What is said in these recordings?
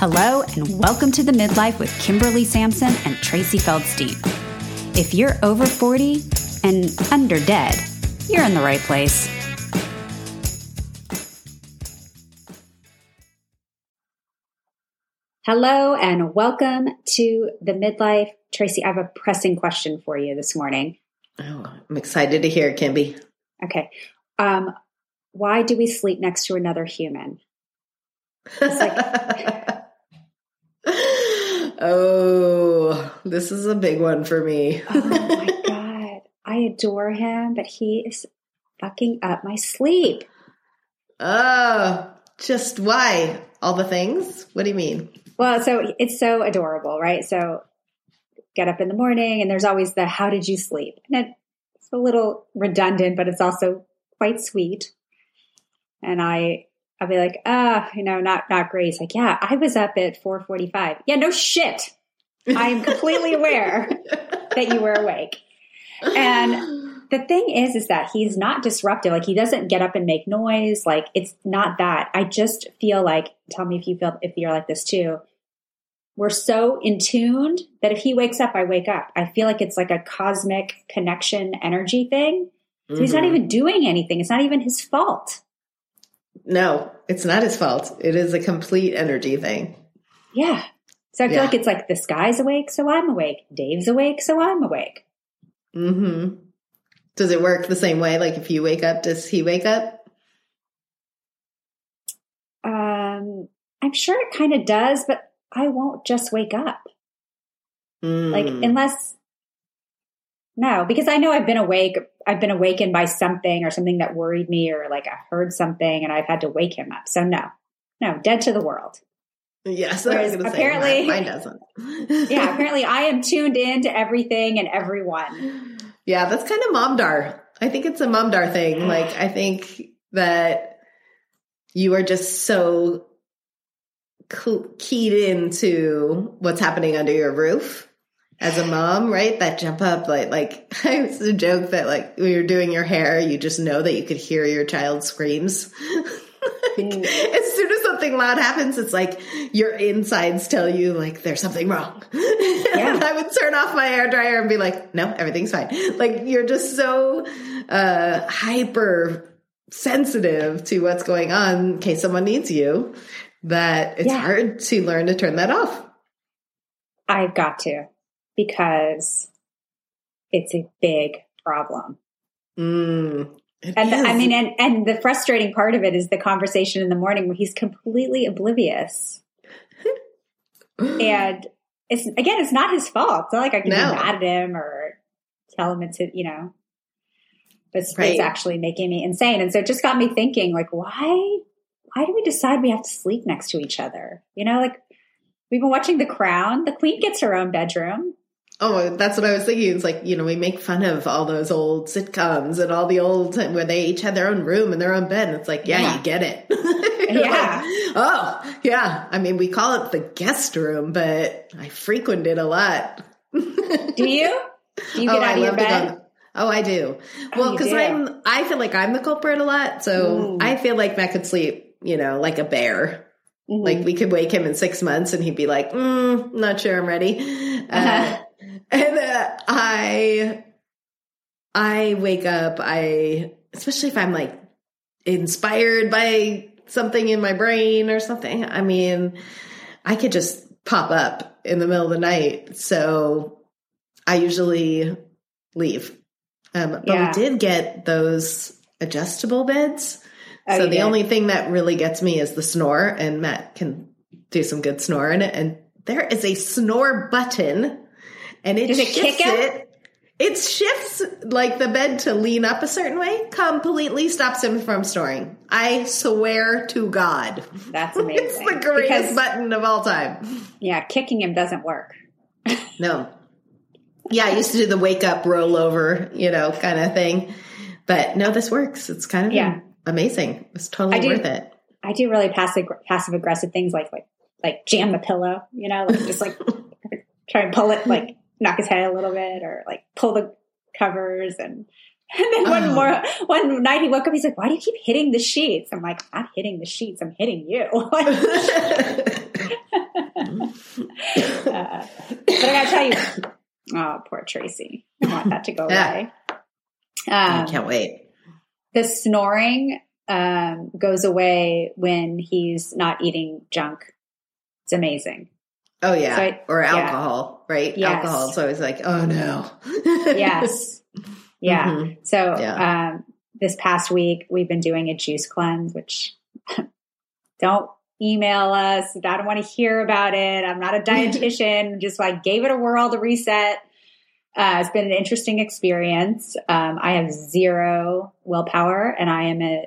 Hello, and welcome to the Midlife with Kimberly Sampson and Tracy Feldstein. If you're over 40 and under dead, you're in the right place. Hello, and welcome to the Midlife. Tracy, I have a pressing question for you this morning. Oh, I'm excited to hear it, Kimby. Okay. Um, why do we sleep next to another human? Like, oh, this is a big one for me. oh my God. I adore him, but he is fucking up my sleep. Oh, just why? All the things? What do you mean? Well, so it's so adorable, right? So get up in the morning and there's always the how did you sleep? And it's a little redundant, but it's also quite sweet. And I I'll be like, ah, you know, not not great. It's like, yeah, I was up at 4:45. Yeah, no shit. I'm completely aware that you were awake. And the thing is, is that he's not disruptive. Like he doesn't get up and make noise. Like it's not that. I just feel like, tell me if you feel if you're like this too. We're so in tuned that if he wakes up, I wake up. I feel like it's like a cosmic connection energy thing. So mm-hmm. he's not mm-hmm. even doing anything. It's not even his fault. No, it's not his fault. It is a complete energy thing. Yeah. So I feel yeah. like it's like the sky's awake, so I'm awake. Dave's awake, so I'm awake. Mm-hmm. Does it work the same way? Like if you wake up, does he wake up? Um, I'm sure it kind of does, but I won't just wake up. Mm. Like unless no, because I know I've been awake. I've been awakened by something or something that worried me, or like I heard something and I've had to wake him up. So no, no, dead to the world. Yes, apparently, mine doesn't. yeah, apparently I am tuned in to everything and everyone. Yeah, that's kind of momdar. I think it's a momdar thing. Like I think that you are just so keyed into what's happening under your roof as a mom, right? That jump up, like, like I used to joke that like when you're doing your hair, you just know that you could hear your child's screams. like, mm. As soon as something loud happens, it's like your insides tell you like there's something wrong. Yeah. I would turn off my hair dryer and be like, no, everything's fine. Like you're just so uh, hyper sensitive to what's going on in case someone needs you that it's yeah. hard to learn to turn that off. I've got to because it's a big problem. Mm, and the, I mean, and, and the frustrating part of it is the conversation in the morning where he's completely oblivious. and it's again, it's not his fault. It's not like I can no. be mad at him or tell him it's you know, but it's, right. it's actually making me insane. And so it just got me thinking, like, why, why do we decide we have to sleep next to each other? You know, like we've been watching The Crown. The Queen gets her own bedroom. Oh, that's what I was thinking. It's like, you know, we make fun of all those old sitcoms and all the old where they each had their own room and their own bed. And it's like, yeah, yeah. you get it. yeah. Like, oh, yeah. I mean, we call it the guest room, but I frequent it a lot. do you? Do you get oh, out of your bed? Oh, I do. Oh, well, because I'm, I feel like I'm the culprit a lot. So. I feel like Matt could sleep, you know, like a bear. Mm-hmm. Like we could wake him in six months and he'd be like, mm, not sure I'm ready. Uh, and uh, I, I wake up, I, especially if I'm like inspired by something in my brain or something. I mean, I could just pop up in the middle of the night. So I usually leave. Um, but yeah. we did get those adjustable beds. Oh, so the did? only thing that really gets me is the snore, and Matt can do some good snoring. And there is a snore button and it, Does it shifts it. It shifts like the bed to lean up a certain way, completely stops him from snoring. I swear to God. That's amazing. it's the greatest because, button of all time. Yeah, kicking him doesn't work. no. Yeah, I used to do the wake up rollover, you know, kind of thing. But no, this works. It's kind of yeah. amazing. It's totally worth it. I do really passive passive aggressive things like like like jam the pillow, you know, like just like try and pull it like knock his head a little bit or like pull the covers and And then one oh. more one night he woke up. He's like, "Why do you keep hitting the sheets?" I'm like, "I'm hitting the sheets. I'm hitting you." uh, but I gotta tell you, oh, poor Tracy. I want that to go yeah. away. Um, I can't wait. The snoring um, goes away when he's not eating junk. It's amazing. Oh yeah, so I, or alcohol, yeah. right? Yes. Alcohol. So it's like, oh no. yes. Yeah. Mm-hmm. So yeah. Um, this past week we've been doing a juice cleanse, which don't email us. I don't want to hear about it. I'm not a dietitian. just like gave it a whirl to reset. Uh, it's been an interesting experience. Um, I have zero willpower, and I am a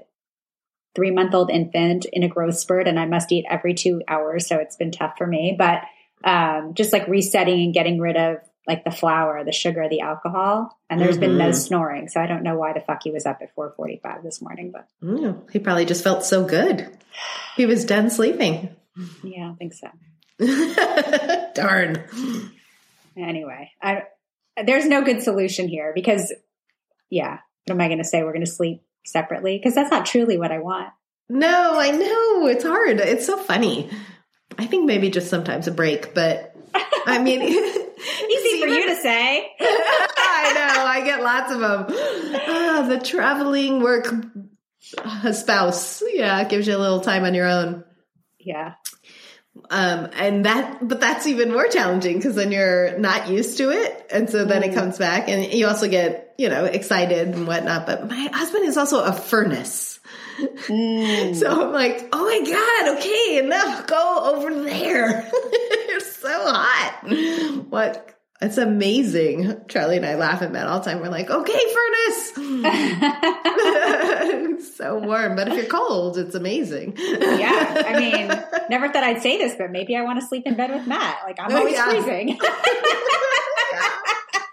three month old infant in a growth spurt, and I must eat every two hours. So it's been tough for me. But um, just like resetting and getting rid of like the flour, the sugar, the alcohol, and there's mm-hmm. been no mm-hmm. snoring. So I don't know why the fuck he was up at 4:45 this morning, but mm, he probably just felt so good. He was done sleeping. Yeah, I think so. Darn. Anyway, I there's no good solution here because yeah, what am I going to say? We're going to sleep separately because that's not truly what I want. No, I know it's hard. It's so funny. I think maybe just sometimes a break, but I mean, easy for you to say. I know. I get lots of them. Ah, the traveling work spouse. Yeah, it gives you a little time on your own. Yeah. Um, and that, but that's even more challenging because then you're not used to it. And so then mm. it comes back and you also get, you know, excited and whatnot. But my husband is also a furnace. Mm. So I'm like, oh my God, okay, and now go over there. it's so hot. What it's amazing. Charlie and I laugh at that all the time. We're like, okay, furnace. it's so warm, but if you're cold, it's amazing. yeah. I mean, never thought I'd say this, but maybe I want to sleep in bed with Matt. Like, I'm always yeah. freezing.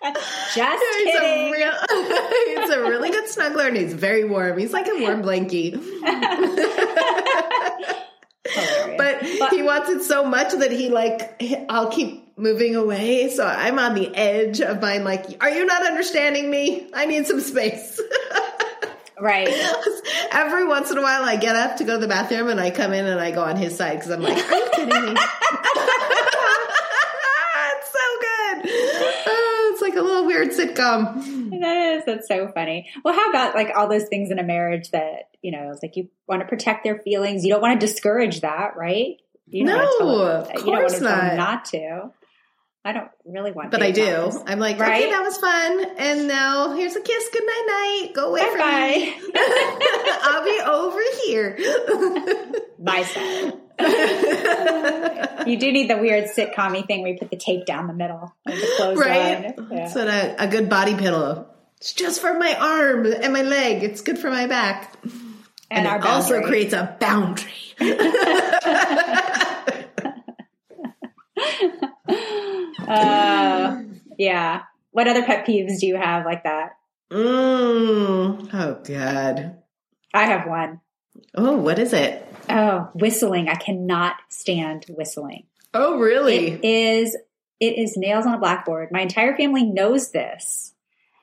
Just he's kidding. A real, he's a really good snuggler and he's very warm. He's like a warm blankie. but he wants it so much that he like I'll keep moving away. So I'm on the edge of mine like, are you not understanding me? I need some space. right. Every once in a while I get up to go to the bathroom and I come in and I go on his side because I'm like, are you kidding me? like a little weird sitcom. That is. That's so funny. Well, how about like all those things in a marriage that, you know, it's like you want to protect their feelings. You don't want to discourage that, right? You no, of course you don't want to not. not to. I don't really want But I do. I'm like, right? okay, that was fun. And now here's a kiss. Good night night. Go away bye from bye. me. I'll be over here. Bye. you do need the weird sitcom thing where you put the tape down the middle the right? Yeah. So a, a good body pillow. It's just for my arm and my leg. It's good for my back. And, and it also creates a boundary. uh, yeah. What other pet peeves do you have like that? Mm. Oh, God. I have one. Oh, what is it? Oh, whistling. I cannot stand whistling. Oh, really? It is it is nails on a blackboard. My entire family knows this.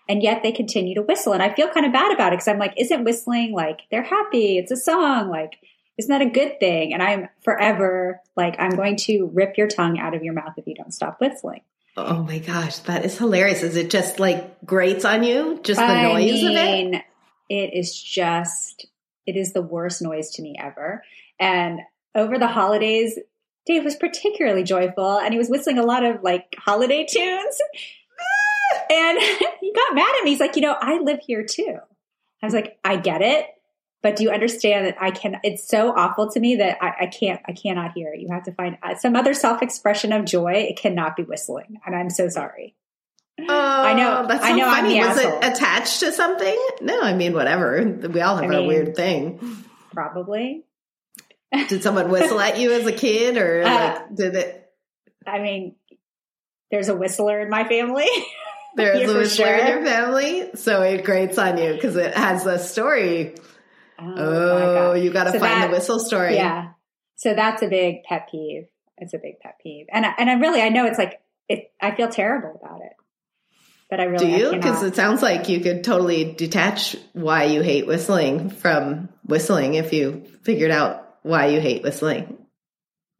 And yet they continue to whistle. And I feel kind of bad about it because I'm like, isn't whistling like they're happy? It's a song. Like, isn't that a good thing? And I'm forever like, I'm going to rip your tongue out of your mouth if you don't stop whistling. Oh my gosh, that is hilarious. Is it just like grates on you? Just the I noise mean, of it? It is just it is the worst noise to me ever. And over the holidays, Dave was particularly joyful and he was whistling a lot of like holiday tunes. and he got mad at me. He's like, you know, I live here too. I was like, I get it, but do you understand that I can? It's so awful to me that I, I can't. I cannot hear it. You have to find uh, some other self expression of joy. It cannot be whistling, and I'm so sorry. Oh, I know. That's so I know. Funny. Was asshole. it attached to something? No, I mean whatever. We all have I mean, weird thing. Probably. Did someone whistle at you as a kid, or uh, like did it? I mean, there's a whistler in my family. There's a whistler sure. in your family, so it grates on you because it has a story. Oh, oh you got to so find that, the whistle story. Yeah. So that's a big pet peeve. It's a big pet peeve, and and I really I know it's like it. I feel terrible about it. But I really do you because it sounds like you could totally detach why you hate whistling from whistling if you figured out why you hate whistling.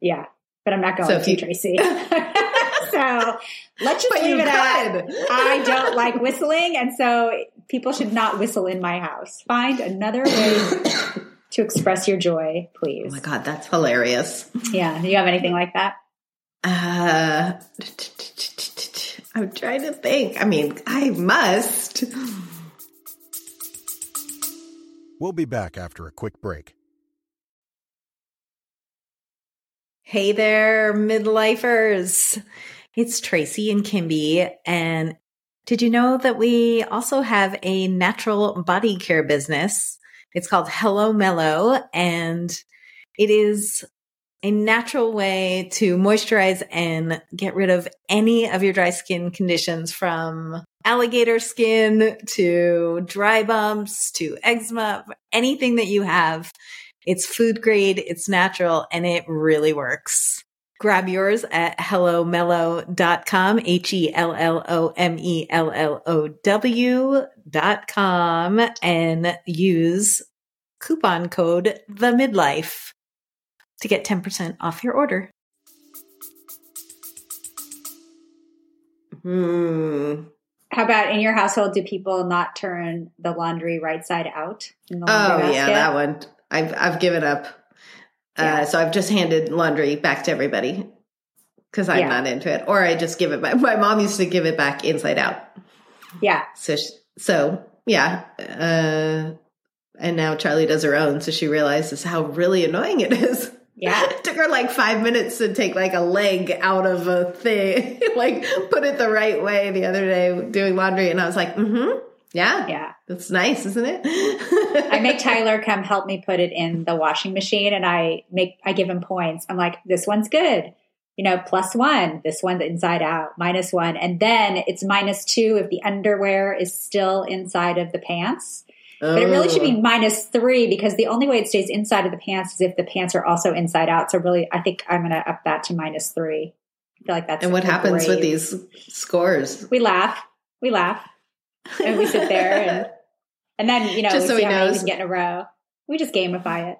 Yeah, but I'm not going so to you, Tracy. so let's just but leave it at I don't like whistling, and so people should not whistle in my house. Find another way to express your joy, please. Oh my god, that's hilarious. Yeah, do you have anything like that? Uh, I'm trying to think. I mean, I must. We'll be back after a quick break. Hey there, midlifers. It's Tracy and Kimby. And did you know that we also have a natural body care business? It's called Hello Mellow and it is a natural way to moisturize and get rid of any of your dry skin conditions from alligator skin to dry bumps to eczema, anything that you have. It's food grade, it's natural, and it really works. Grab yours at hellomellow.com, H E L L O M E L L O W.com, and use coupon code the midlife to get 10% off your order. Hmm. How about in your household? Do people not turn the laundry right side out? oh basket? yeah, that one. I've I've given up. Uh, yeah. Uh, so I've just handed laundry back to everybody because I'm yeah. not into it, or I just give it back. My mom used to give it back inside out. Yeah. So so yeah. Uh, and now Charlie does her own, so she realizes how really annoying it is. Yeah. it took her like five minutes to take like a leg out of a thing, like put it the right way the other day doing laundry. And I was like, mm hmm. Yeah. Yeah. That's nice, isn't it? I make Tyler come help me put it in the washing machine and I make, I give him points. I'm like, this one's good. You know, plus one, this one's inside out, minus one. And then it's minus two if the underwear is still inside of the pants. Oh. But it really should be oh. minus three because the only way it stays inside of the pants is if the pants are also inside out. So really, I think I'm going to up that to minus three. I feel like that's. And what happens with these scores? We laugh. We laugh, and we sit there, and and then you know just we so see how knows. many we can get in a row. We just gamify it.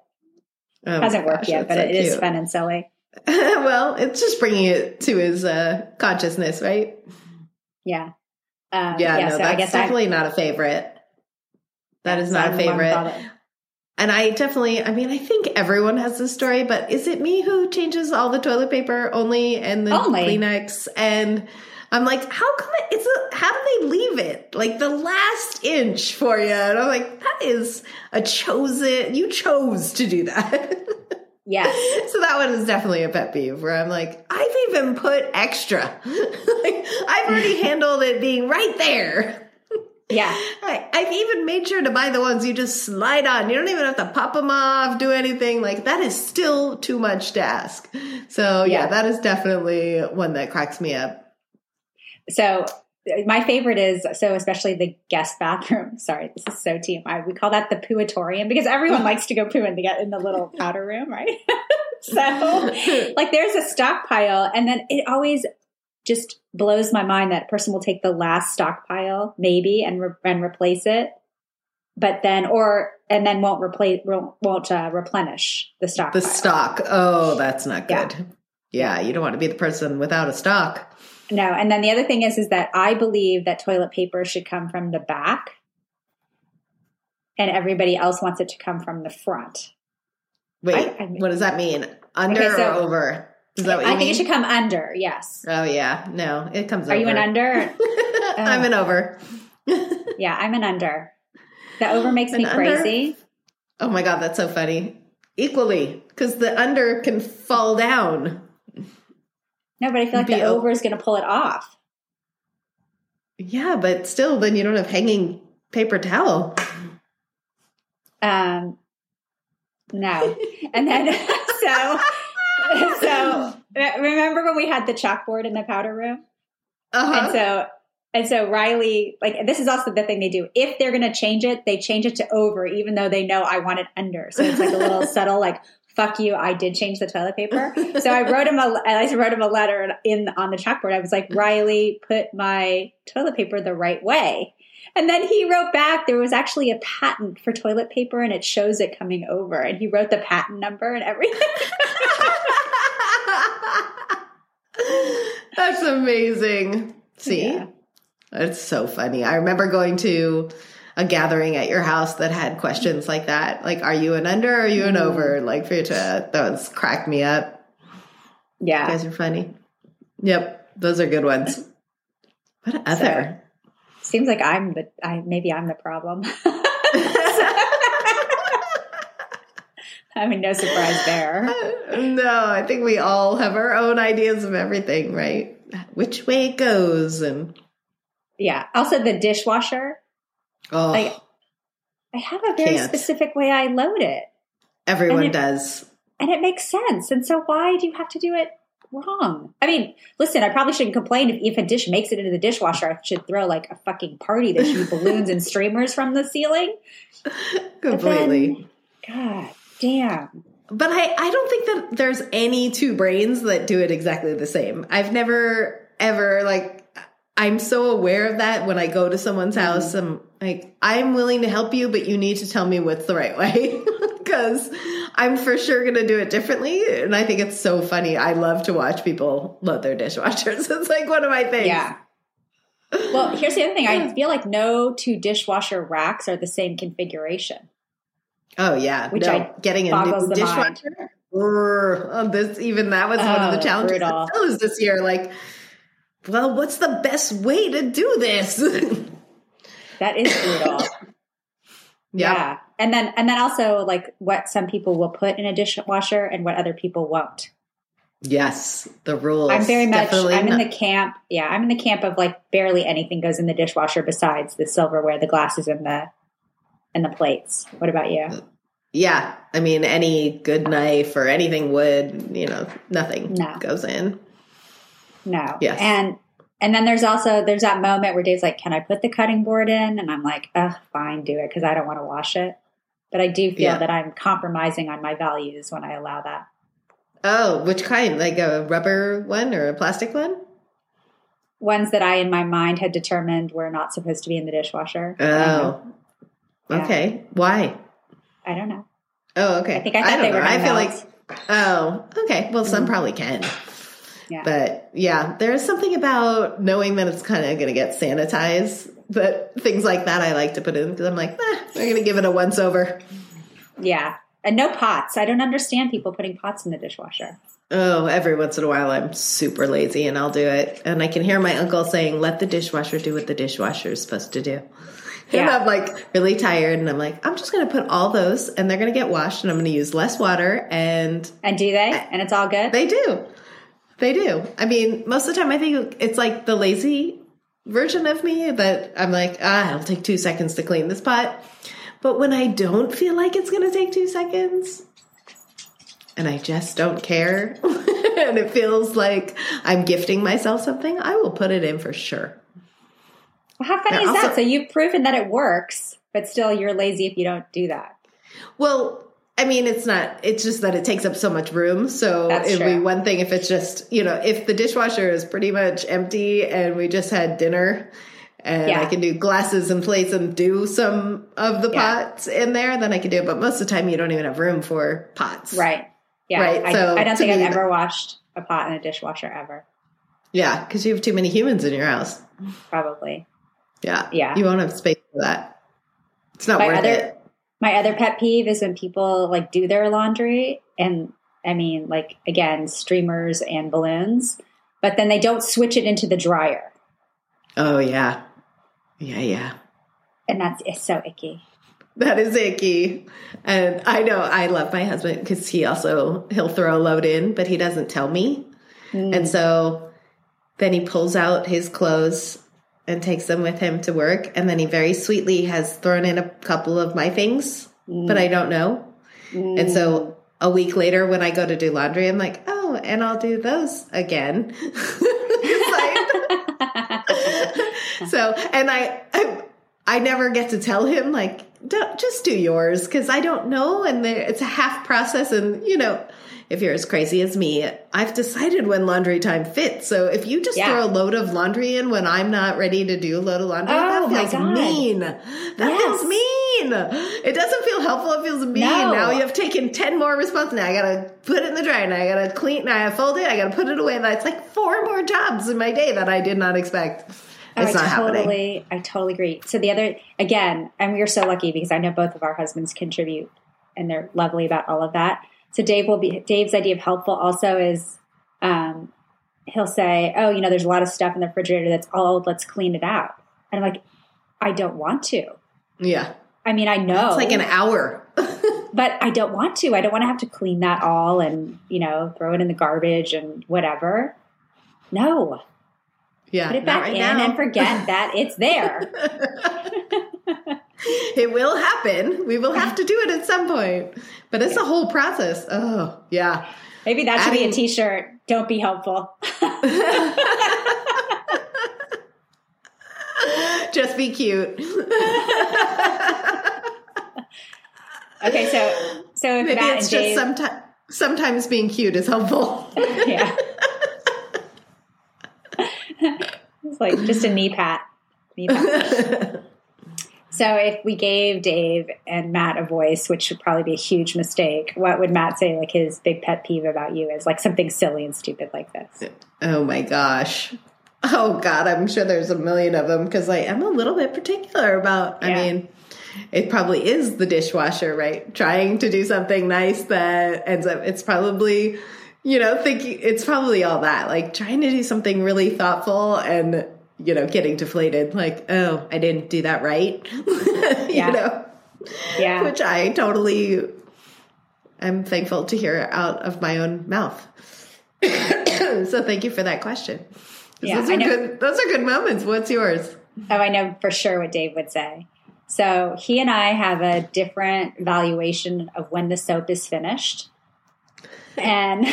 Oh Hasn't worked gosh, yet, but so it cute. is fun and silly. well, it's just bringing it to his uh, consciousness, right? Yeah. Um, yeah, yeah, no, so that's definitely I've, not a favorite. That is not a favorite. And I definitely, I mean, I think everyone has this story, but is it me who changes all the toilet paper only and the only. Kleenex? And I'm like, how come it, it's a, how do they leave it? Like the last inch for you. And I'm like, that is a chosen, you chose to do that. Yeah. so that one is definitely a pet peeve where I'm like, I've even put extra. like, I've already handled it being right there. Yeah. I, I've even made sure to buy the ones you just slide on. You don't even have to pop them off, do anything. Like that is still too much to ask. So yeah, yeah that is definitely one that cracks me up. So my favorite is so especially the guest bathroom. Sorry, this is so TMI. We call that the pooatorium because everyone likes to go poo in the in the little powder room, right? so like there's a stockpile, and then it always just blows my mind that a person will take the last stockpile maybe and re- and replace it but then or and then won't replace won't uh, replenish the stock the stock. Oh that's not good. Yeah. yeah you don't want to be the person without a stock. No and then the other thing is is that i believe that toilet paper should come from the back and everybody else wants it to come from the front. Wait I, I mean, what does that mean? Under okay, so, or over is that what I think mean? it should come under. Yes. Oh yeah. No, it comes. Under. Are over. you an under? oh. I'm an over. yeah, I'm an under. The over makes an me crazy. Oh my god, that's so funny. Equally, because the under can fall down. No, but I feel like Be the over is going to pull it off. Yeah, but still, then you don't have hanging paper towel. Um, no, and then so so remember when we had the chalkboard in the powder room? Uh-huh. And so and so Riley, like this is also the thing they do. If they're going to change it, they change it to over, even though they know I want it under. So it's like a little subtle, like fuck you, I did change the toilet paper. so I wrote him a, I wrote him a letter in on the chalkboard. I was like, Riley, put my toilet paper the right way. And then he wrote back, there was actually a patent for toilet paper and it shows it coming over. And he wrote the patent number and everything. That's amazing. See? Yeah. That's so funny. I remember going to a gathering at your house that had questions like that. Like, are you an under or are you an mm. over? Like, for you to, those cracked me up. Yeah. You guys are funny. Yep. Those are good ones. What other? So, seems like I'm the, I, maybe I'm the problem. I mean, no surprise there. no, I think we all have our own ideas of everything, right? Which way it goes and yeah. Also, the dishwasher. Oh, like, I have a very can't. specific way I load it. Everyone it, does, and it makes sense. And so, why do you have to do it wrong? I mean, listen, I probably shouldn't complain if, if a dish makes it into the dishwasher. I should throw like a fucking party. There should be balloons and streamers from the ceiling. Completely. Then, God damn. But I, I don't think that there's any two brains that do it exactly the same. I've never ever like I'm so aware of that when I go to someone's mm-hmm. house. I'm like, I'm willing to help you, but you need to tell me what's the right way because I'm for sure going to do it differently. And I think it's so funny. I love to watch people load their dishwashers. It's like one of my things. Yeah. Well, here's the other thing. I feel like no two dishwasher racks are the same configuration. Oh yeah, which no, I getting a new dishwasher. oh, this even that was oh, one of the oh, challenges this year. Like well, what's the best way to do this? that is brutal. yeah. yeah. And then and then also like what some people will put in a dishwasher and what other people won't. Yes, the rules. I'm very much Definitely I'm not. in the camp. Yeah, I'm in the camp of like barely anything goes in the dishwasher besides the silverware, the glasses and the and the plates. What about you? Yeah, I mean any good knife or anything wood, you know, nothing no. goes in. No. Yes. And and then there's also there's that moment where Dave's like, "Can I put the cutting board in?" And I'm like, "Ugh, fine, do it," because I don't want to wash it. But I do feel yeah. that I'm compromising on my values when I allow that. Oh, which kind? Like a rubber one or a plastic one? Ones that I, in my mind, had determined were not supposed to be in the dishwasher. Oh, okay. Why? I don't know. Oh, okay. I think I thought I they know. were. I feel melt. like. Oh, okay. Well, some mm probably can. Yeah. But yeah, there's something about knowing that it's kind of going to get sanitized. But things like that, I like to put in because I'm like, eh, we're going to give it a once over. Yeah. And no pots. I don't understand people putting pots in the dishwasher. Oh, every once in a while I'm super lazy and I'll do it. And I can hear my uncle saying, let the dishwasher do what the dishwasher is supposed to do. Yeah. And I'm like really tired and I'm like, I'm just going to put all those and they're going to get washed and I'm going to use less water and. And do they? And it's all good? They do. They do. I mean, most of the time, I think it's like the lazy version of me that I'm like, ah, it'll take two seconds to clean this pot. But when I don't feel like it's going to take two seconds, and I just don't care, and it feels like I'm gifting myself something, I will put it in for sure. Well, how funny is also, that? So you've proven that it works, but still you're lazy if you don't do that. Well, I mean, it's not, it's just that it takes up so much room. So it'd be one thing if it's just, you know, if the dishwasher is pretty much empty and we just had dinner and yeah. I can do glasses and plates and do some of the yeah. pots in there, then I can do it. But most of the time, you don't even have room for pots. Right. Yeah. Right. I, so I don't think I've ever washed a pot in a dishwasher ever. Yeah. Cause you have too many humans in your house. Probably. Yeah. Yeah. You won't have space for that. It's not My worth other, it my other pet peeve is when people like do their laundry and I mean like again streamers and balloons, but then they don't switch it into the dryer. Oh yeah. Yeah, yeah. And that's it's so icky. That is icky. And I know I love my husband because he also he'll throw a load in, but he doesn't tell me. Mm. And so then he pulls out his clothes and takes them with him to work. And then he very sweetly has thrown in a couple of my things, mm. but I don't know. Mm. And so a week later, when I go to do laundry, I'm like, oh, and I'll do those again. so, and I, I, I never get to tell him like, just do yours because I don't know, and it's a half process, and you know if you're as crazy as me, I've decided when laundry time fits. So if you just yeah. throw a load of laundry in when I'm not ready to do a load of laundry, oh, that feels mean. That yes. feels mean. It doesn't feel helpful. It feels mean. No. Now you have taken 10 more responsibilities. Now I gotta put it in the dryer. Now I gotta clean. Now I fold it. I gotta put it away. That's like four more jobs in my day that I did not expect. Oh, it's I not totally, happening. I totally agree. So the other, again, and we are so lucky because I know both of our husbands contribute and they're lovely about all of that. So Dave will be Dave's idea of helpful also is um, he'll say, "Oh, you know, there's a lot of stuff in the refrigerator that's all. Let's clean it out." And I'm like, "I don't want to." Yeah. I mean, I know it's like an hour, but I don't want to. I don't want to have to clean that all and you know throw it in the garbage and whatever. No. Yeah. Put it back right in now. and forget that it's there. it will happen. We will have to do it at some point. But it's yeah. a whole process. Oh, yeah. Maybe that should Adding, be a t shirt. Don't be helpful. Just be cute. okay, so so maybe Matt it's just Dave, sometimes sometimes being cute is helpful. yeah. it's like just a knee pat. Knee pat. So if we gave Dave and Matt a voice, which would probably be a huge mistake, what would Matt say? Like his big pet peeve about you is like something silly and stupid like this. Oh my gosh. Oh God, I'm sure there's a million of them because I am a little bit particular about. Yeah. I mean, it probably is the dishwasher, right? Trying to do something nice that ends up. It's probably, you know, thinking it's probably all that. Like trying to do something really thoughtful and you know, getting deflated, like, oh, I didn't do that right. you yeah. know? Yeah. Which I totally I'm thankful to hear out of my own mouth. so thank you for that question. Yeah, those are good those are good moments. What's yours? Oh, I know for sure what Dave would say. So he and I have a different valuation of when the soap is finished. And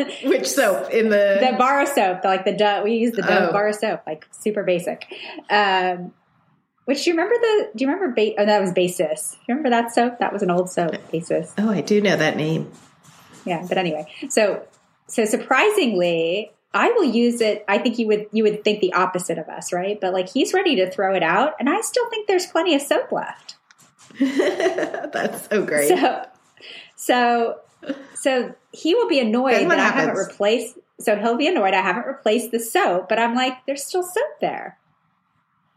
Which soap in the the bar soap, like the Dove, we use the Dove oh. bar soap, like super basic. Um, which do you remember the? Do you remember? Ba- oh, that was Basis. You remember that soap? That was an old soap, Basis. Oh, I do know that name. Yeah, but anyway, so so surprisingly, I will use it. I think you would you would think the opposite of us, right? But like he's ready to throw it out, and I still think there's plenty of soap left. That's so great. So, so so he will be annoyed that happens? I haven't replaced. So he'll be annoyed I haven't replaced the soap, but I'm like, there's still soap there.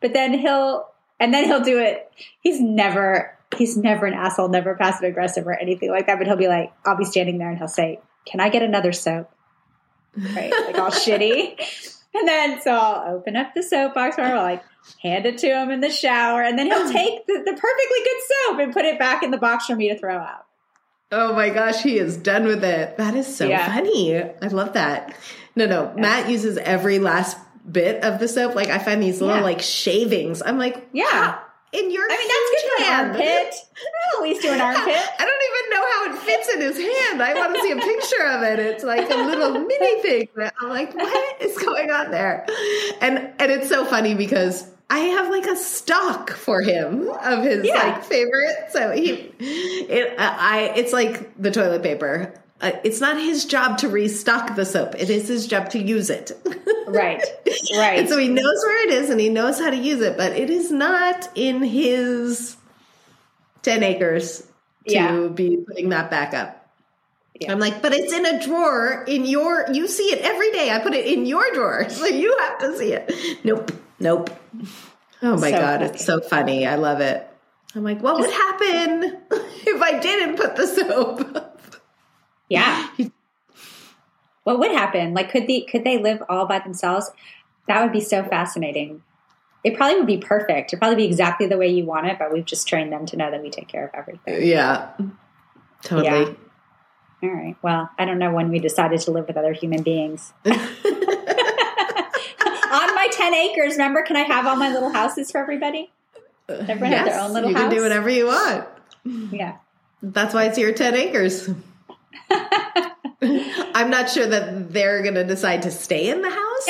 But then he'll, and then he'll do it. He's never, he's never an asshole, never passive aggressive or anything like that. But he'll be like, I'll be standing there and he'll say, "Can I get another soap?" Right, like all shitty. And then so I'll open up the soap box or I'll like hand it to him in the shower, and then he'll take the, the perfectly good soap and put it back in the box for me to throw out. Oh my gosh, he is done with it. That is so yeah. funny. I love that. No, no, yeah. Matt uses every last bit of the soap. Like I find these little yeah. like shavings. I'm like, yeah. In your I mean, that's good for an armpit. at least do an armpit. I don't even know how it fits in his hand. I want to see a picture of it. It's like a little mini thing. I'm like, what is going on there? And and it's so funny because I have like a stock for him of his yeah. like favorite. So he, it, uh, I, it's like the toilet paper. Uh, it's not his job to restock the soap. It is his job to use it. right. Right. and so he knows where it is and he knows how to use it, but it is not in his 10 acres to yeah. be putting that back up. Yeah. I'm like, but it's in a drawer in your, you see it every day. I put it in your drawer. So you have to see it. Nope. Nope. Oh my so God, funny. it's so funny. I love it. I'm like, what would happen if I didn't put the soap? yeah. what would happen? Like, could they could they live all by themselves? That would be so fascinating. It probably would be perfect. It'd probably be exactly the way you want it, but we've just trained them to know that we take care of everything. Yeah. Totally. Yeah. All right. Well, I don't know when we decided to live with other human beings. my 10 acres, remember, can I have all my little houses for everybody? Everyone yes, their own little you house. You can do whatever you want. Yeah. That's why it's your 10 acres. I'm not sure that they're going to decide to stay in the house.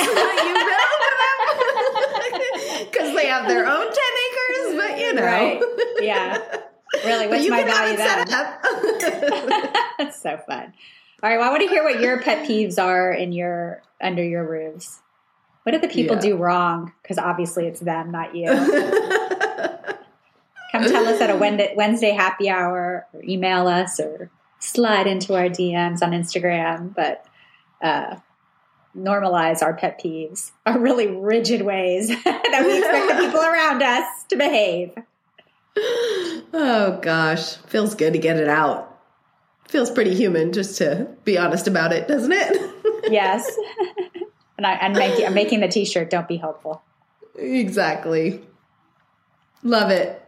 Because they have their own 10 acres. But you know. Right. Yeah. Really, what's my value then? That's so fun. All right. Well, I want to hear what your pet peeves are in your under your roofs. What do the people yeah. do wrong? Because obviously it's them, not you. Come tell us at a Wednesday happy hour, or email us, or slide into our DMs on Instagram. But uh, normalize our pet peeves, our really rigid ways that we expect the people around us to behave. Oh gosh, feels good to get it out. Feels pretty human just to be honest about it, doesn't it? yes. And I, am making, I'm making the t-shirt. Don't be hopeful. Exactly. Love it.